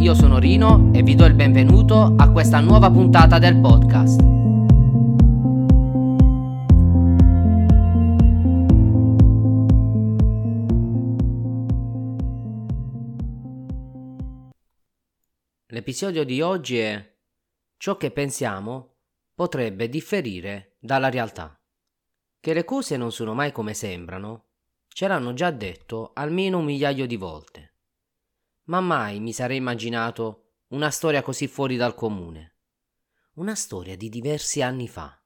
io sono Rino e vi do il benvenuto a questa nuova puntata del podcast. L'episodio di oggi è Ciò che pensiamo potrebbe differire dalla realtà. Che le cose non sono mai come sembrano, ce l'hanno già detto almeno un migliaio di volte. Ma mai mi sarei immaginato una storia così fuori dal comune. Una storia di diversi anni fa.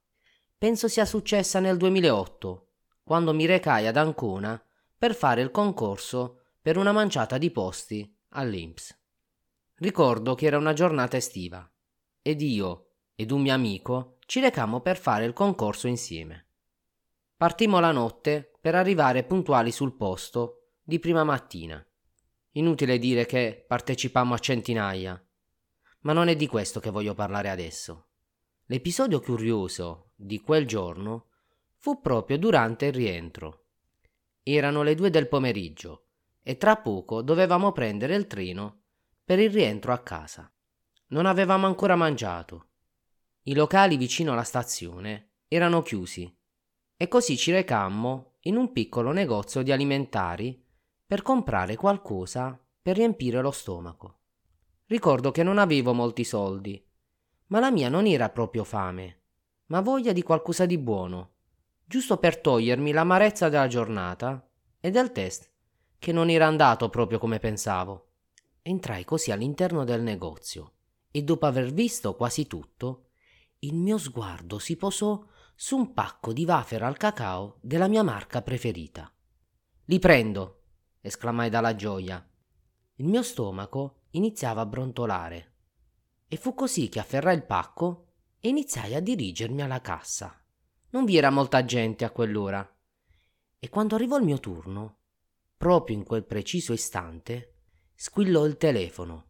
Penso sia successa nel 2008, quando mi recai ad Ancona per fare il concorso per una manciata di posti all'Inps. Ricordo che era una giornata estiva ed io ed un mio amico ci recammo per fare il concorso insieme. Partimmo la notte per arrivare puntuali sul posto di prima mattina. Inutile dire che partecipammo a centinaia, ma non è di questo che voglio parlare adesso. L'episodio curioso di quel giorno fu proprio durante il rientro. Erano le due del pomeriggio e tra poco dovevamo prendere il treno per il rientro a casa. Non avevamo ancora mangiato. I locali vicino alla stazione erano chiusi e così ci recammo in un piccolo negozio di alimentari per comprare qualcosa per riempire lo stomaco. Ricordo che non avevo molti soldi, ma la mia non era proprio fame, ma voglia di qualcosa di buono, giusto per togliermi l'amarezza della giornata e del test, che non era andato proprio come pensavo. Entrai così all'interno del negozio e dopo aver visto quasi tutto, il mio sguardo si posò su un pacco di wafer al cacao della mia marca preferita. Li prendo, esclamai dalla gioia. Il mio stomaco iniziava a brontolare. E fu così che afferrai il pacco e iniziai a dirigermi alla cassa. Non vi era molta gente a quell'ora. E quando arrivò il mio turno, proprio in quel preciso istante, squillò il telefono.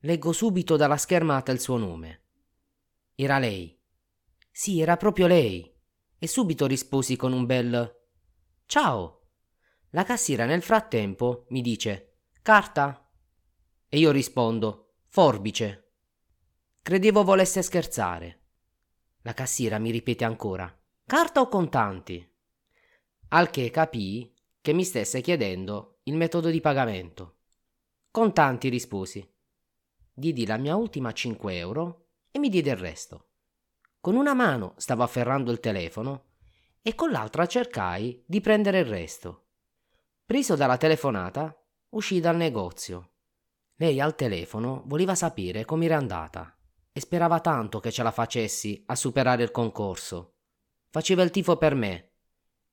Leggo subito dalla schermata il suo nome. Era lei. Sì, era proprio lei. E subito risposi con un bel Ciao. La cassiera nel frattempo mi dice Carta? E io rispondo Forbice. Credevo volesse scherzare. La cassiera mi ripete ancora Carta o contanti? Al che capii che mi stesse chiedendo il metodo di pagamento. Contanti risposi diedi la mia ultima 5 euro e mi diede il resto. Con una mano stavo afferrando il telefono e con l'altra cercai di prendere il resto. Preso dalla telefonata, uscii dal negozio. Lei al telefono voleva sapere come era andata e sperava tanto che ce la facessi a superare il concorso. Faceva il tifo per me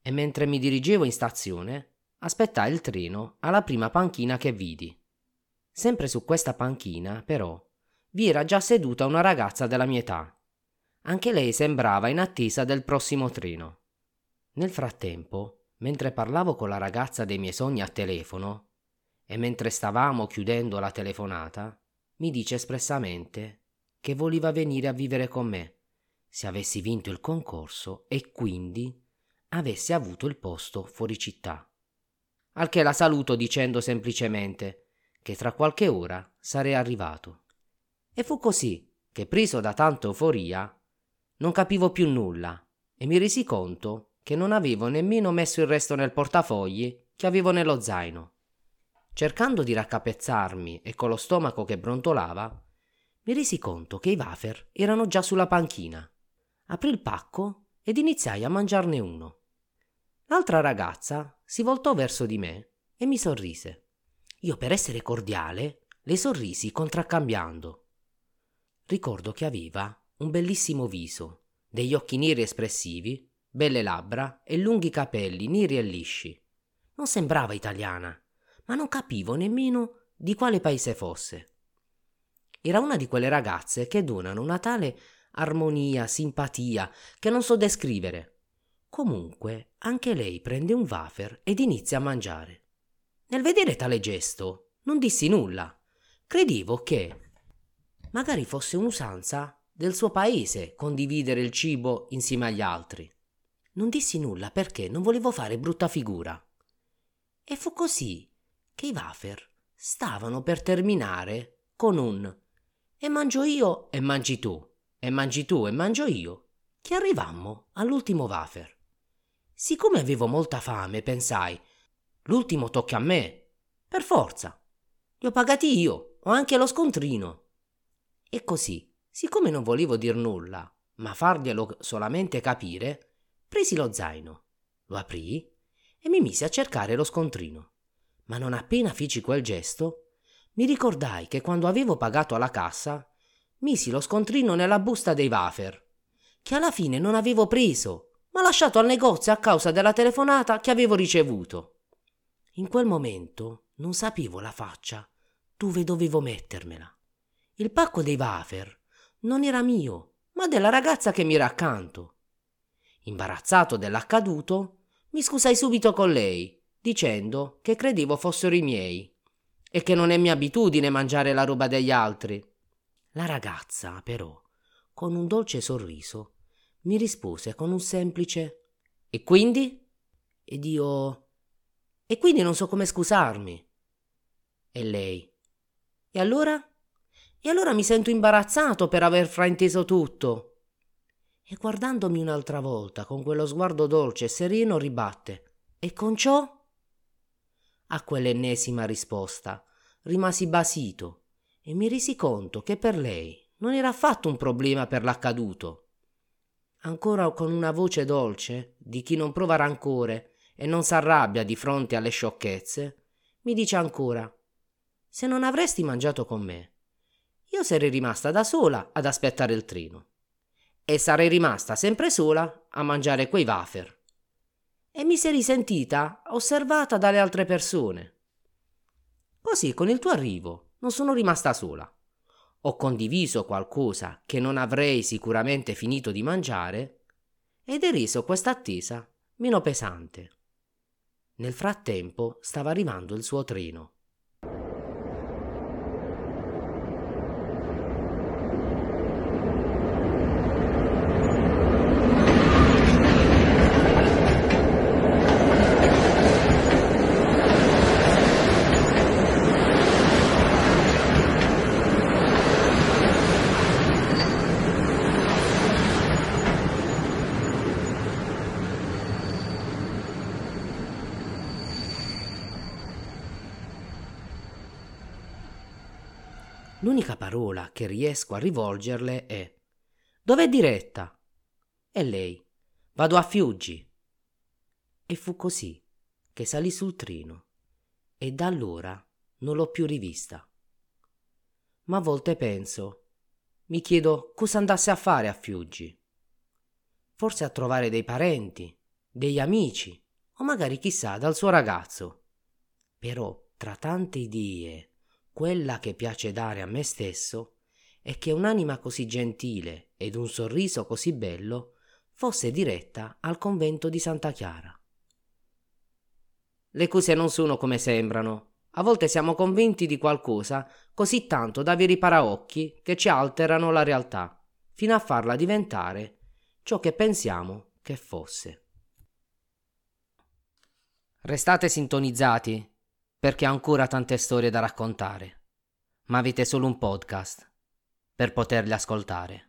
e mentre mi dirigevo in stazione aspettai il treno alla prima panchina che vidi. Sempre su questa panchina, però, vi era già seduta una ragazza della mia età. Anche lei sembrava in attesa del prossimo treno. Nel frattempo, mentre parlavo con la ragazza dei miei sogni a telefono, e mentre stavamo chiudendo la telefonata, mi dice espressamente che voleva venire a vivere con me se avessi vinto il concorso e quindi avessi avuto il posto fuori città. Al che la saluto dicendo semplicemente che tra qualche ora sarei arrivato. E fu così che, preso da tanta euforia, non capivo più nulla e mi resi conto che non avevo nemmeno messo il resto nel portafogli che avevo nello zaino. Cercando di raccapezzarmi e con lo stomaco che brontolava, mi resi conto che i wafer erano già sulla panchina. Aprì il pacco ed iniziai a mangiarne uno. L'altra ragazza si voltò verso di me e mi sorrise. Io per essere cordiale le sorrisi contraccambiando. Ricordo che aveva un bellissimo viso, degli occhi neri espressivi, belle labbra e lunghi capelli neri e lisci. Non sembrava italiana, ma non capivo nemmeno di quale paese fosse. Era una di quelle ragazze che donano una tale armonia, simpatia, che non so descrivere. Comunque, anche lei prende un wafer ed inizia a mangiare. Nel vedere tale gesto non dissi nulla. Credevo che magari fosse un'usanza del suo paese condividere il cibo insieme agli altri. Non dissi nulla perché non volevo fare brutta figura. E fu così che i wafer stavano per terminare con un e mangio io e mangi tu, e mangi tu e mangio io, che arrivammo all'ultimo wafer. Siccome avevo molta fame, pensai, l'ultimo tocca a me, per forza. Li ho pagati io, ho anche lo scontrino. E così, siccome non volevo dir nulla, ma farglielo solamente capire, presi lo zaino, lo aprì e mi misi a cercare lo scontrino. Ma non appena feci quel gesto, mi ricordai che quando avevo pagato alla cassa, misi lo scontrino nella busta dei wafer, che alla fine non avevo preso, ma lasciato al negozio a causa della telefonata che avevo ricevuto. In quel momento non sapevo la faccia dove dovevo mettermela. Il pacco dei wafer non era mio, ma della ragazza che mi era accanto. Imbarazzato dell'accaduto, mi scusai subito con lei, dicendo che credevo fossero i miei e che non è mia abitudine mangiare la roba degli altri. La ragazza, però, con un dolce sorriso, mi rispose con un semplice E quindi? Ed io E quindi non so come scusarmi. E lei E allora? E allora mi sento imbarazzato per aver frainteso tutto e guardandomi un'altra volta con quello sguardo dolce e sereno ribatte E con ciò? A quell'ennesima risposta rimasi basito e mi resi conto che per lei non era affatto un problema per l'accaduto. Ancora con una voce dolce, di chi non prova rancore e non s'arrabbia di fronte alle sciocchezze, mi dice ancora Se non avresti mangiato con me, io sarei rimasta da sola ad aspettare il treno e sarei rimasta sempre sola a mangiare quei wafer. E mi sei risentita osservata dalle altre persone. Così con il tuo arrivo non sono rimasta sola. Ho condiviso qualcosa che non avrei sicuramente finito di mangiare ed hai reso questa attesa meno pesante. Nel frattempo stava arrivando il suo treno. L'unica parola che riesco a rivolgerle è Dov'è diretta? E lei Vado a Fiuggi. E fu così che salì sul treno e da allora non l'ho più rivista. Ma a volte penso, mi chiedo cosa andasse a fare a Fiuggi. Forse a trovare dei parenti, degli amici o magari chissà dal suo ragazzo. Però tra tante idee quella che piace dare a me stesso è che un'anima così gentile ed un sorriso così bello fosse diretta al convento di Santa Chiara. Le cose non sono come sembrano. A volte siamo convinti di qualcosa così tanto da avere i paraocchi che ci alterano la realtà, fino a farla diventare ciò che pensiamo che fosse. Restate sintonizzati perché ha ancora tante storie da raccontare, ma avete solo un podcast per poterle ascoltare.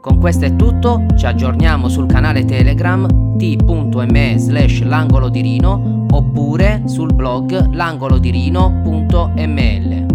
Con questo è tutto, ci aggiorniamo sul canale Telegram t.me slash l'angolo di Rino oppure sul blog langolodirino.ml.